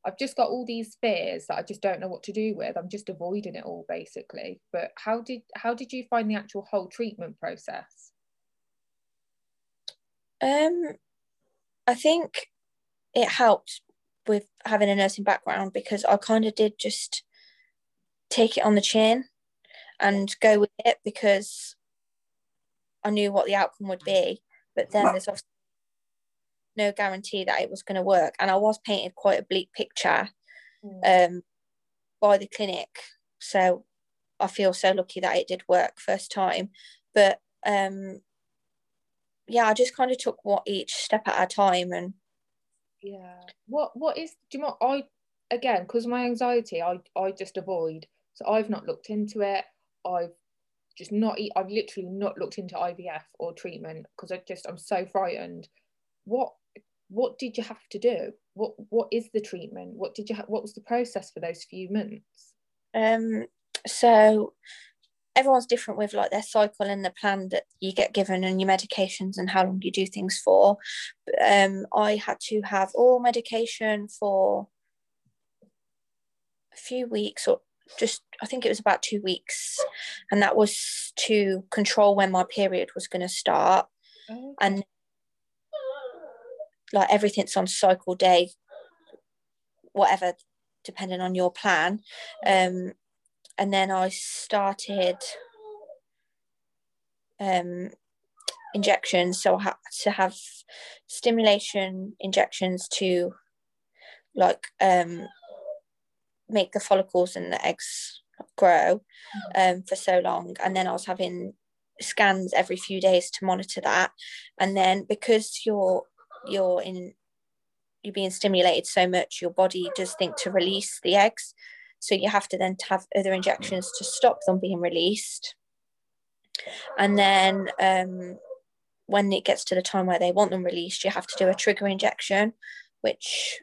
I've just got all these fears that I just don't know what to do with. I'm just avoiding it all basically. But how did how did you find the actual whole treatment process? Um I think it helped with having a nursing background because I kind of did just take it on the chin and go with it because I knew what the outcome would be. But then there's obviously no guarantee that it was going to work. And I was painted quite a bleak picture mm. um, by the clinic. So I feel so lucky that it did work first time. But um, yeah, I just kind of took what each step at a time and yeah. What what is do you know I again because my anxiety I I just avoid so I've not looked into it. I've just not, I've literally not looked into IVF or treatment because I just, I'm so frightened. What, what did you have to do? What, what is the treatment? What did you, ha- what was the process for those few months? Um, so everyone's different with like their cycle and the plan that you get given and your medications and how long you do things for. Um, I had to have all medication for a few weeks or just I think it was about two weeks, and that was to control when my period was going to start, okay. and like everything's on cycle day, whatever, depending on your plan. Um, and then I started um, injections, so I had to have stimulation injections to like um make the follicles and the eggs grow um, for so long. And then I was having scans every few days to monitor that. And then because you're you're in you're being stimulated so much, your body does think to release the eggs. So you have to then have other injections to stop them being released. And then um, when it gets to the time where they want them released, you have to do a trigger injection, which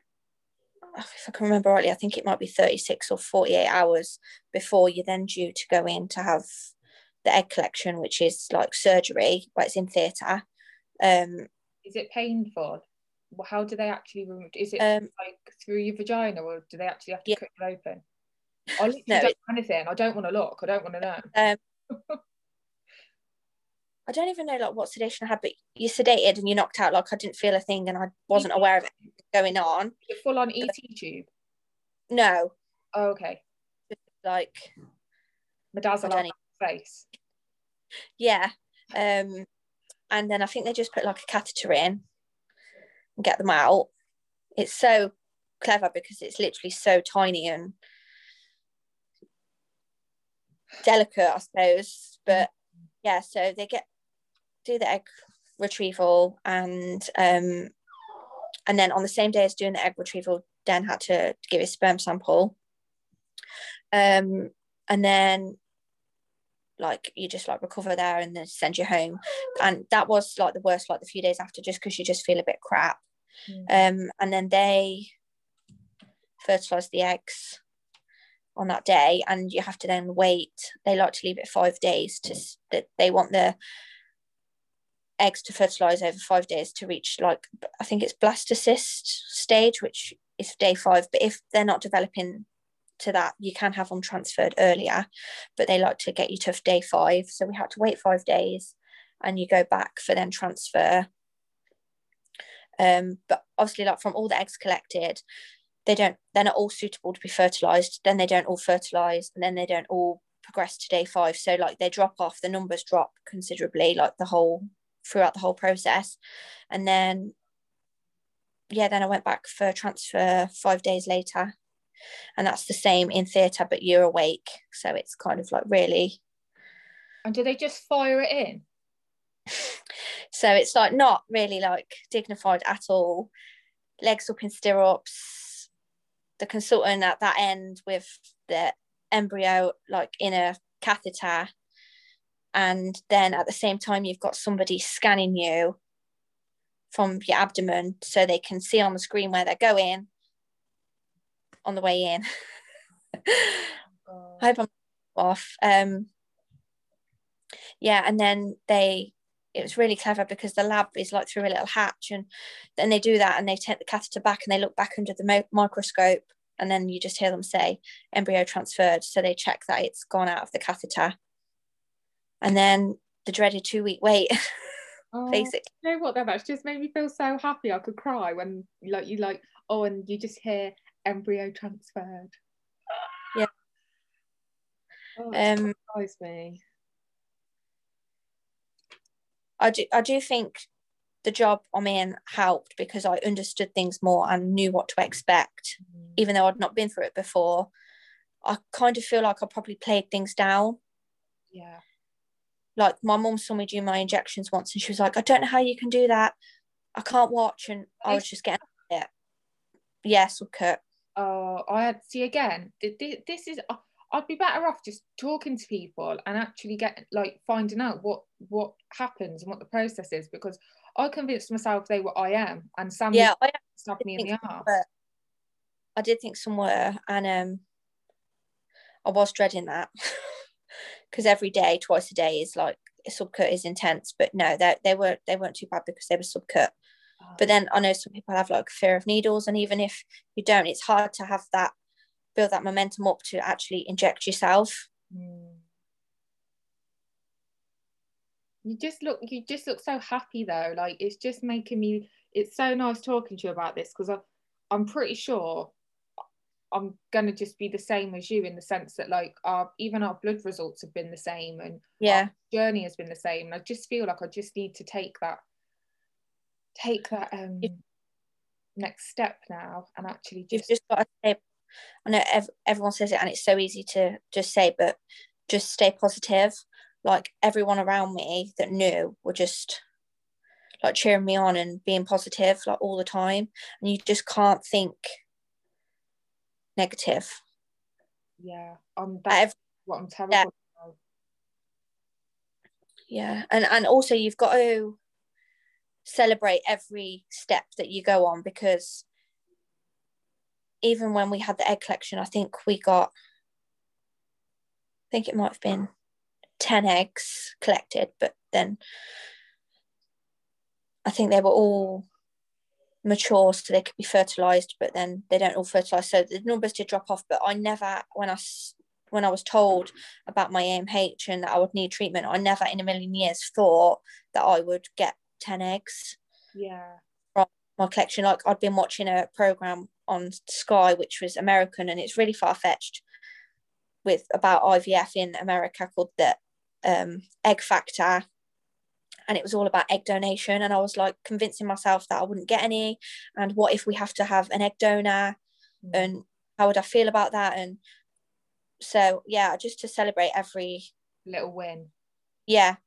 if I can remember rightly, I think it might be 36 or 48 hours before you're then due to go in to have the egg collection, which is like surgery, but it's in theatre. Um, is it painful? How do they actually remove? Is it um, like through your vagina, or do they actually have to yeah. cut it open? I literally no, don't anything. I don't want to look. I don't want to know. Um, I don't even know like what sedation I had, but you're sedated and you're knocked out. Like I didn't feel a thing, and I wasn't aware of it going on. Full on ET tube. No. Oh, okay. Like Midazolam face. Yeah. Um, and then I think they just put like a catheter in and get them out. It's so clever because it's literally so tiny and delicate, I suppose. But yeah, so they get do the egg retrieval and um, and then on the same day as doing the egg retrieval, Dan had to give his sperm sample. Um, and then like you just like recover there and then send you home. And that was like the worst, like the few days after, just because you just feel a bit crap. Mm. Um, and then they fertilize the eggs on that day, and you have to then wait. They like to leave it five days to that they want the eggs to fertilize over five days to reach like I think it's blastocyst stage, which is day five. But if they're not developing to that, you can have them transferred earlier, but they like to get you to day five. So we had to wait five days and you go back for then transfer. Um, but obviously, like from all the eggs collected, they don't they're not all suitable to be fertilized. Then they don't all fertilize, and then they don't all progress to day five. So like they drop off, the numbers drop considerably, like the whole throughout the whole process. And then yeah, then I went back for transfer five days later. And that's the same in theatre, but you're awake. So it's kind of like really. And do they just fire it in? so it's like not really like dignified at all. Legs up in stirrups. The consultant at that end with the embryo like in a catheter. And then at the same time, you've got somebody scanning you from your abdomen so they can see on the screen where they're going on the way in. oh. I hope I'm off. Um, yeah, and then they it was really clever because the lab is like through a little hatch and then they do that and they take the catheter back and they look back under the mo- microscope and then you just hear them say embryo transferred. So they check that it's gone out of the catheter. And then the dreaded two week wait oh, basically. you know what that that's just made me feel so happy. I could cry when like you like oh and you just hear embryo transferred. Yeah. Oh, um me I do I do think the job I'm in helped because I understood things more and knew what to expect, mm. even though I'd not been through it before. I kind of feel like I probably played things down. Yeah. Like my mom saw me do my injections once and she was like, I don't know how you can do that. I can't watch. And I was just getting it. Yes, we'll cut. Oh, I had see again. This is I'd be better off just talking to people and actually get like finding out what what happens and what the process is because I convinced myself they were I am and Sam yeah, stabbed me in the arse. I did think some were and um I was dreading that because every day, twice a day is like a subcut is intense. But no, they they were they weren't too bad because they were subcut. Oh. But then I know some people have like fear of needles, and even if you don't, it's hard to have that build that momentum up to actually inject yourself. Mm. You just look you just look so happy though. Like it's just making me it's so nice talking to you about this because I I'm pretty sure I'm gonna just be the same as you in the sense that like our even our blood results have been the same and yeah journey has been the same. And I just feel like I just need to take that take that um next step now and actually just, You've just got to stay I know ev- everyone says it and it's so easy to just say, but just stay positive. Like everyone around me that knew were just like cheering me on and being positive like all the time. And you just can't think negative. Yeah, um, that's every, what I'm terrible yeah. Yeah, and and also you've got to celebrate every step that you go on because even when we had the egg collection, I think we got, I think it might have been 10 eggs collected, but then I think they were all mature so they could be fertilized, but then they don't all fertilize. So the numbers did drop off, but I never, when I when I was told about my AMH and that I would need treatment, I never in a million years thought that I would get 10 eggs. Yeah. My collection. Like I'd been watching a program on Sky, which was American, and it's really far fetched with about IVF in America called the um, Egg Factor. And it was all about egg donation. And I was like convincing myself that I wouldn't get any. And what if we have to have an egg donor? Mm. And how would I feel about that? And so, yeah, just to celebrate every little win. Yeah.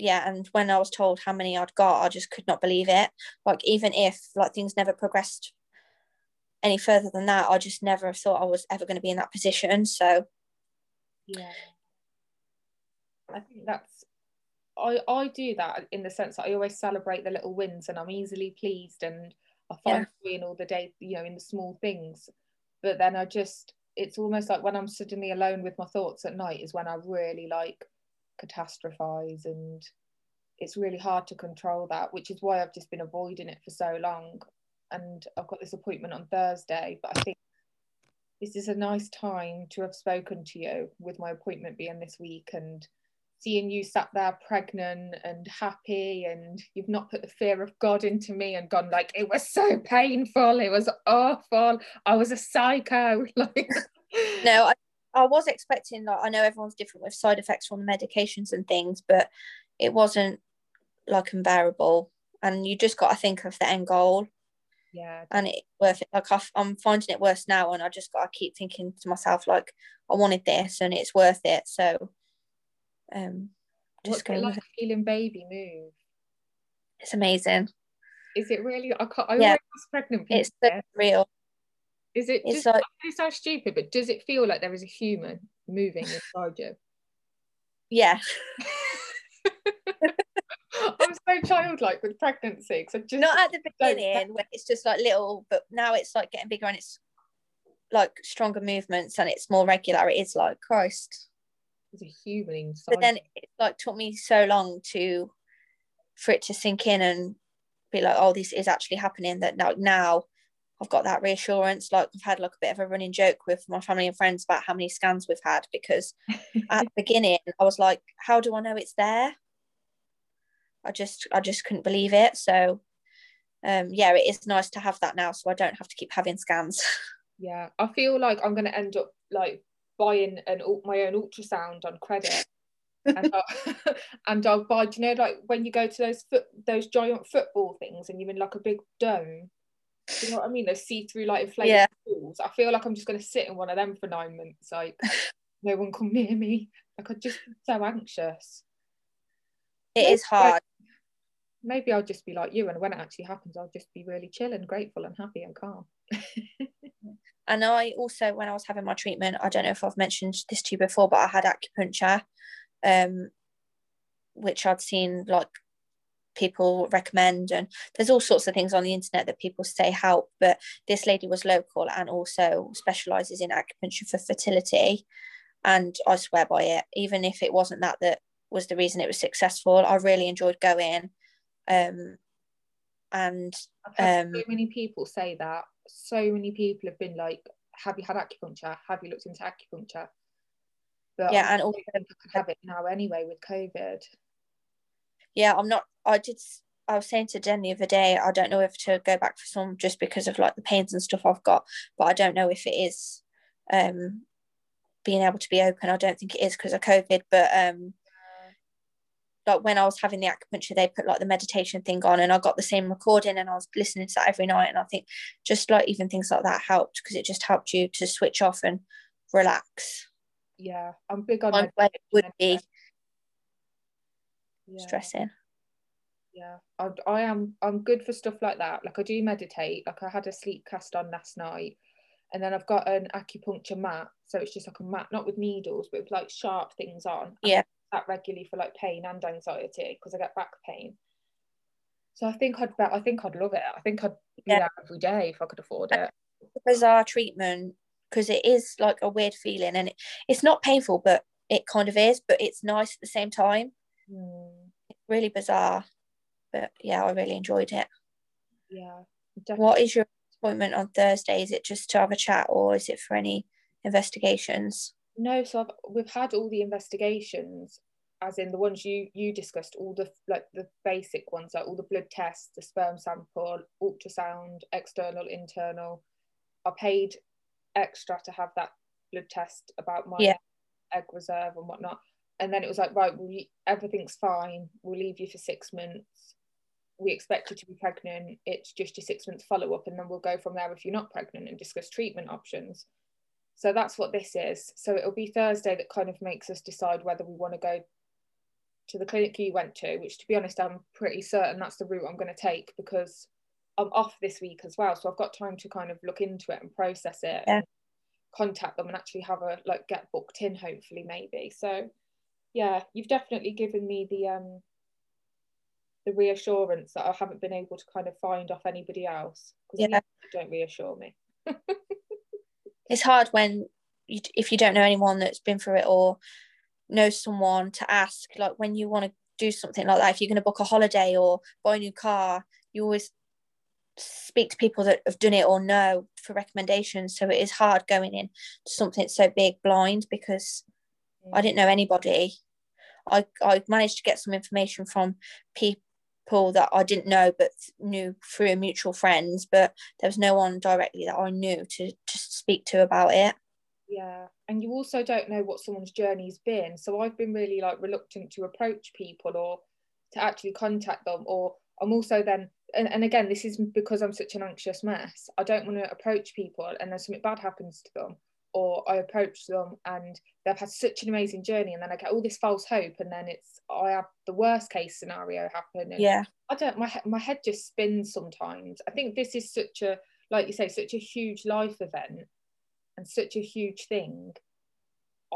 Yeah. And when I was told how many I'd got, I just could not believe it. Like, even if like things never progressed any further than that, I just never thought I was ever going to be in that position. So, yeah, I think that's I I do that in the sense that I always celebrate the little wins, and I'm easily pleased, and I find yeah. joy in all the day, you know, in the small things. But then I just, it's almost like when I'm suddenly alone with my thoughts at night is when I really like catastrophize and it's really hard to control that which is why I've just been avoiding it for so long and I've got this appointment on Thursday, but I think this is a nice time to have spoken to you with my appointment being this week and seeing you sat there pregnant and happy and you've not put the fear of God into me and gone like it was so painful, it was awful, I was a psycho. Like no, I, I was expecting like I know everyone's different with side effects from the medications and things, but it wasn't like unbearable. And you just got to think of the end goal. Yeah. And it worth it. Like I'm finding it worse now, and I just got to keep thinking to myself like I wanted this, and it's worth it. So, um, just What's it like feeling baby move? It's amazing. Is it really? I can't. I yeah. always pregnant. It's so real. Is it? It's like it sounds stupid, but does it feel like there is a human moving inside you? Yeah. I'm so childlike with pregnancy because I just not at the beginning where it's just like little, but now it's like getting bigger and it's like stronger movements and it's more regular. It is like Christ. There's a human inside. But then it like took me so long to for it to sink in and be like, oh, this is actually happening. That now now I've got that reassurance. Like I've had like a bit of a running joke with my family and friends about how many scans we've had because at the beginning I was like, how do I know it's there? I just I just couldn't believe it. So um yeah, it is nice to have that now so I don't have to keep having scans. Yeah, I feel like I'm gonna end up like buying an my own ultrasound on credit. and, I'll, and I'll buy, do you know, like when you go to those foot, those giant football things and you're in like a big dome, do you know what I mean? Those see-through like inflated yeah. pools. I feel like I'm just gonna sit in one of them for nine months. Like no one come near me. Like I just so anxious. It maybe is hard. maybe I'll just be like you, and when it actually happens, I'll just be really chill and grateful and happy and calm. and I also, when I was having my treatment, I don't know if I've mentioned this to you before, but I had acupuncture, um, which I'd seen like people recommend and there's all sorts of things on the internet that people say help but this lady was local and also specializes in acupuncture for fertility and i swear by it. Even if it wasn't that that was the reason it was successful i really enjoyed going um and um, so many people say that. So many people have been like have you had acupuncture? Have you looked into acupuncture? But yeah and also have it now anyway with covid yeah, I'm not. I did. I was saying to Jen the other day, I don't know if to go back for some just because of like the pains and stuff I've got, but I don't know if it is um being able to be open. I don't think it is because of COVID, but um like when I was having the acupuncture, they put like the meditation thing on, and I got the same recording, and I was listening to that every night. And I think just like even things like that helped because it just helped you to switch off and relax. Yeah, I'm big on. Where it would be yeah. stressing. Yeah. I, I am i'm good for stuff like that. Like i do meditate. Like i had a sleep cast on last night. And then i've got an acupuncture mat. So it's just like a mat not with needles but with like sharp things on. Yeah. That regularly for like pain and anxiety because i get back pain. So i think i'd bet i think i'd love it. I think i'd be yeah. there every day if i could afford it. Bizarre treatment because it is like a weird feeling and it, it's not painful but it kind of is but it's nice at the same time. Mm. Really bizarre but yeah I really enjoyed it. Yeah. Definitely. what is your appointment on Thursday? Is it just to have a chat or is it for any investigations? No so I've, we've had all the investigations as in the ones you you discussed all the like the basic ones like all the blood tests the sperm sample ultrasound external internal. I paid extra to have that blood test about my yeah. egg reserve and whatnot and then it was like right everything's fine. We'll leave you for six months. We expect you to be pregnant. It's just your six month follow up and then we'll go from there if you're not pregnant and discuss treatment options. So that's what this is. So it'll be thursday that kind of makes us decide whether we want to go to the clinic you went to which to be honest i'm pretty certain that's the route i'm going to take because i'm off this week as well. So i've got time to kind of look into it and process it yeah. contact them and actually have a like get booked in hopefully maybe. So yeah, you've definitely given me the um the reassurance that I haven't been able to kind of find off anybody else because yeah. don't reassure me. it's hard when you, if you don't know anyone that's been through it or know someone to ask. Like when you want to do something like that, if you're going to book a holiday or buy a new car, you always speak to people that have done it or know for recommendations. So it is hard going in to something so big blind because I didn't know anybody. I, I managed to get some information from people that I didn't know but knew through mutual friends, but there was no one directly that I knew to to speak to about it. yeah and you also don't know what someone's journey's been so i've been really like reluctant to approach people or to actually contact them or i'm also then and, and again this is because i'm such an anxious mess i don't want to approach people and then something bad happens to them or i approach them and they've had such an amazing journey and then i get all this false hope and then it's i have the worst case scenario happen and yeah. I don't my, my head just spins sometimes. I think this is such a like you say such a huge life event and such a huge thing.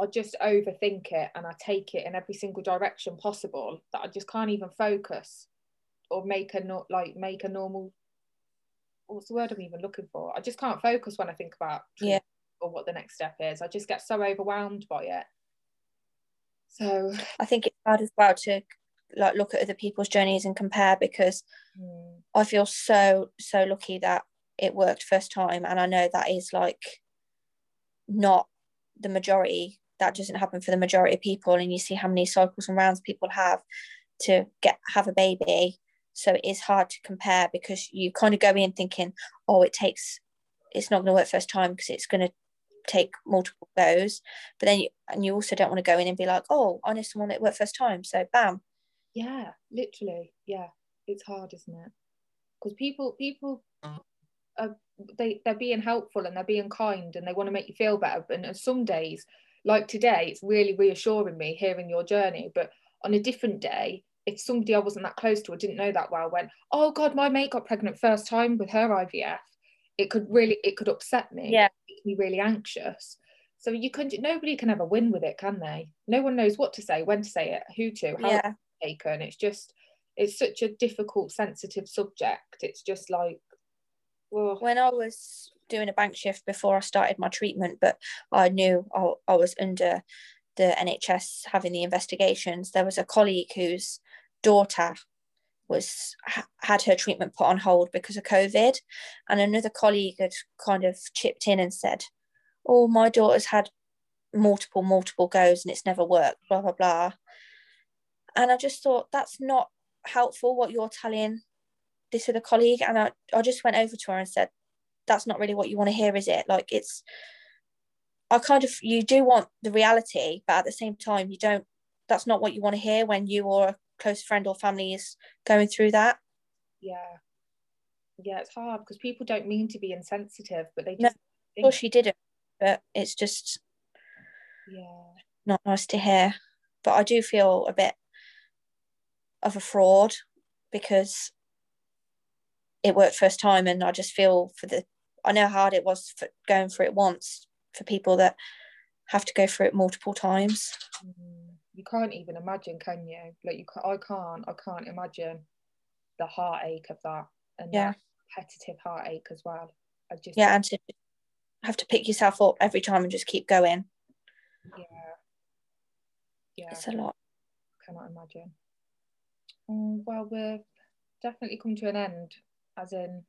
I just overthink it and I take it in every single direction possible that I just can't even focus or make a not like make a normal what's the word I'm even looking for? I just can't focus when I think about yeah or what the next step is. I just get so overwhelmed by it. So I think it's hard as well to like look at other people's journeys and compare because mm. I feel so so lucky that it worked first time and I know that is like not the majority that doesn't happen for the majority of people and you see how many cycles and rounds people have to get have a baby so it is hard to compare because you kind of go in thinking oh it takes it's not going to work first time because it's going to take multiple goes but then you and you also don't want to go in and be like oh I know someone that worked first time so bam. Yeah literally yeah. It's hard isn't it? Because people people are, they they're being helpful and they're being kind and they want to make you feel better and some days like today it's really reassuring me hearing your journey but on a different day if somebody I wasn't that close to or didn't know that well went oh god my mate got pregnant first time with her IVF it could really it could upset me. Yeah me really anxious. So you can nobody can ever win with it can they? No one knows what to say when to say it who to how yeah. taken. It's just it's such a difficult sensitive subject. It's just like well when I was doing a bank shift before I started my treatment, but I knew I, I was under the NHS having the investigations. There was a colleague whose daughter was had her treatment put on hold because of COVID, and another colleague had kind of chipped in and said, "Oh, my daughter's had multiple multiple goes and it's never worked." Blah blah blah. And I just thought that's not helpful what you're telling this other colleague, and I, I just went over to her and said, that's not really what you want to hear is it like it's i kind of you do want the reality but at the same time you don't that's not what you want to hear when you or a close friend or family is going through that? Yeah. Yeah it's hard because people don't mean to be insensitive but they no, just of course she didn't but it's just yeah. not nice to hear. But i do feel a bit of a fraud because it worked first time and i just feel for the I know how hard it was for going through it once for people that have to go through it multiple times. Mm, you can't even imagine, can you? Like you, can't, I can't. I can't imagine the heartache of that and yeah, repetitive heartache as well. I just yeah, and to have to pick yourself up every time and just keep going. Yeah, yeah, it's a lot. I cannot imagine. Um, well, we've definitely come to an end, as in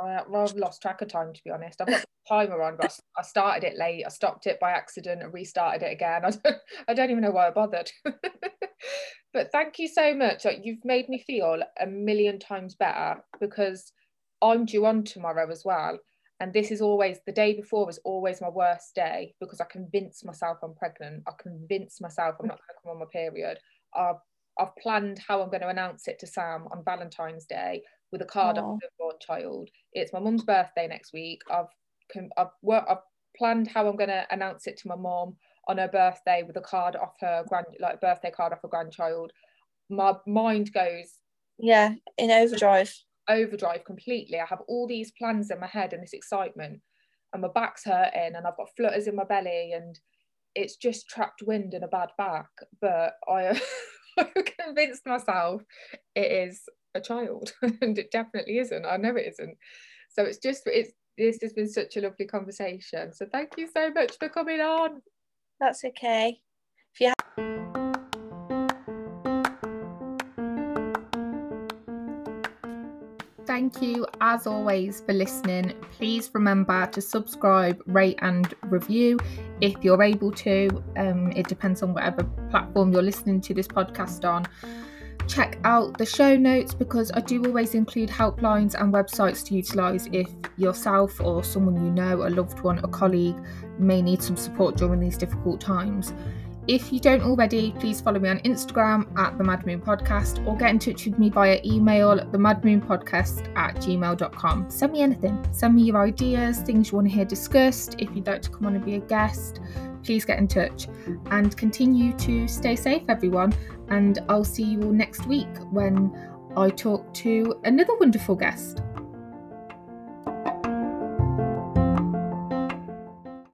I, have lost track of time to be honest. I've got timer on, but I started it late. I stopped it by accident and restarted it again. I don't, I don't even know why I bothered. but thank you so much. You've made me feel a million times better because I'm due on tomorrow as well. And this is always the day before is always my worst day because I convince myself I'm pregnant. I convince myself I'm not going to come on my period. I've, I've planned how I'm going to announce it to Sam on Valentine's Day with a card Aww. of a born child. It's my mum's birthday next week. I've I've worked, I've planned how I'm going to announce it to my mum on her birthday with a card off her grand like birthday card off a grandchild. My mind goes yeah in overdrive. Overdrive completely. I have all these plans in my head and this excitement, and my back's hurting, and I've got flutters in my belly, and it's just trapped wind and a bad back. But I. I've convinced myself it is a child and it definitely isn't. I know it isn't. So it's just it's this has been such a lovely conversation. So thank you so much for coming on. That's okay. If you have Thank you, as always, for listening. Please remember to subscribe, rate, and review if you're able to. Um, it depends on whatever platform you're listening to this podcast on check out the show notes because I do always include helplines and websites to utilise if yourself or someone you know, a loved one, a colleague, may need some support during these difficult times. If you don't already, please follow me on Instagram at the Mad Moon Podcast or get in touch with me via email the madmoonpodcast at gmail.com. Send me anything. Send me your ideas, things you want to hear discussed. If you'd like to come on and be a guest, please get in touch and continue to stay safe, everyone. And I'll see you all next week when I talk to another wonderful guest.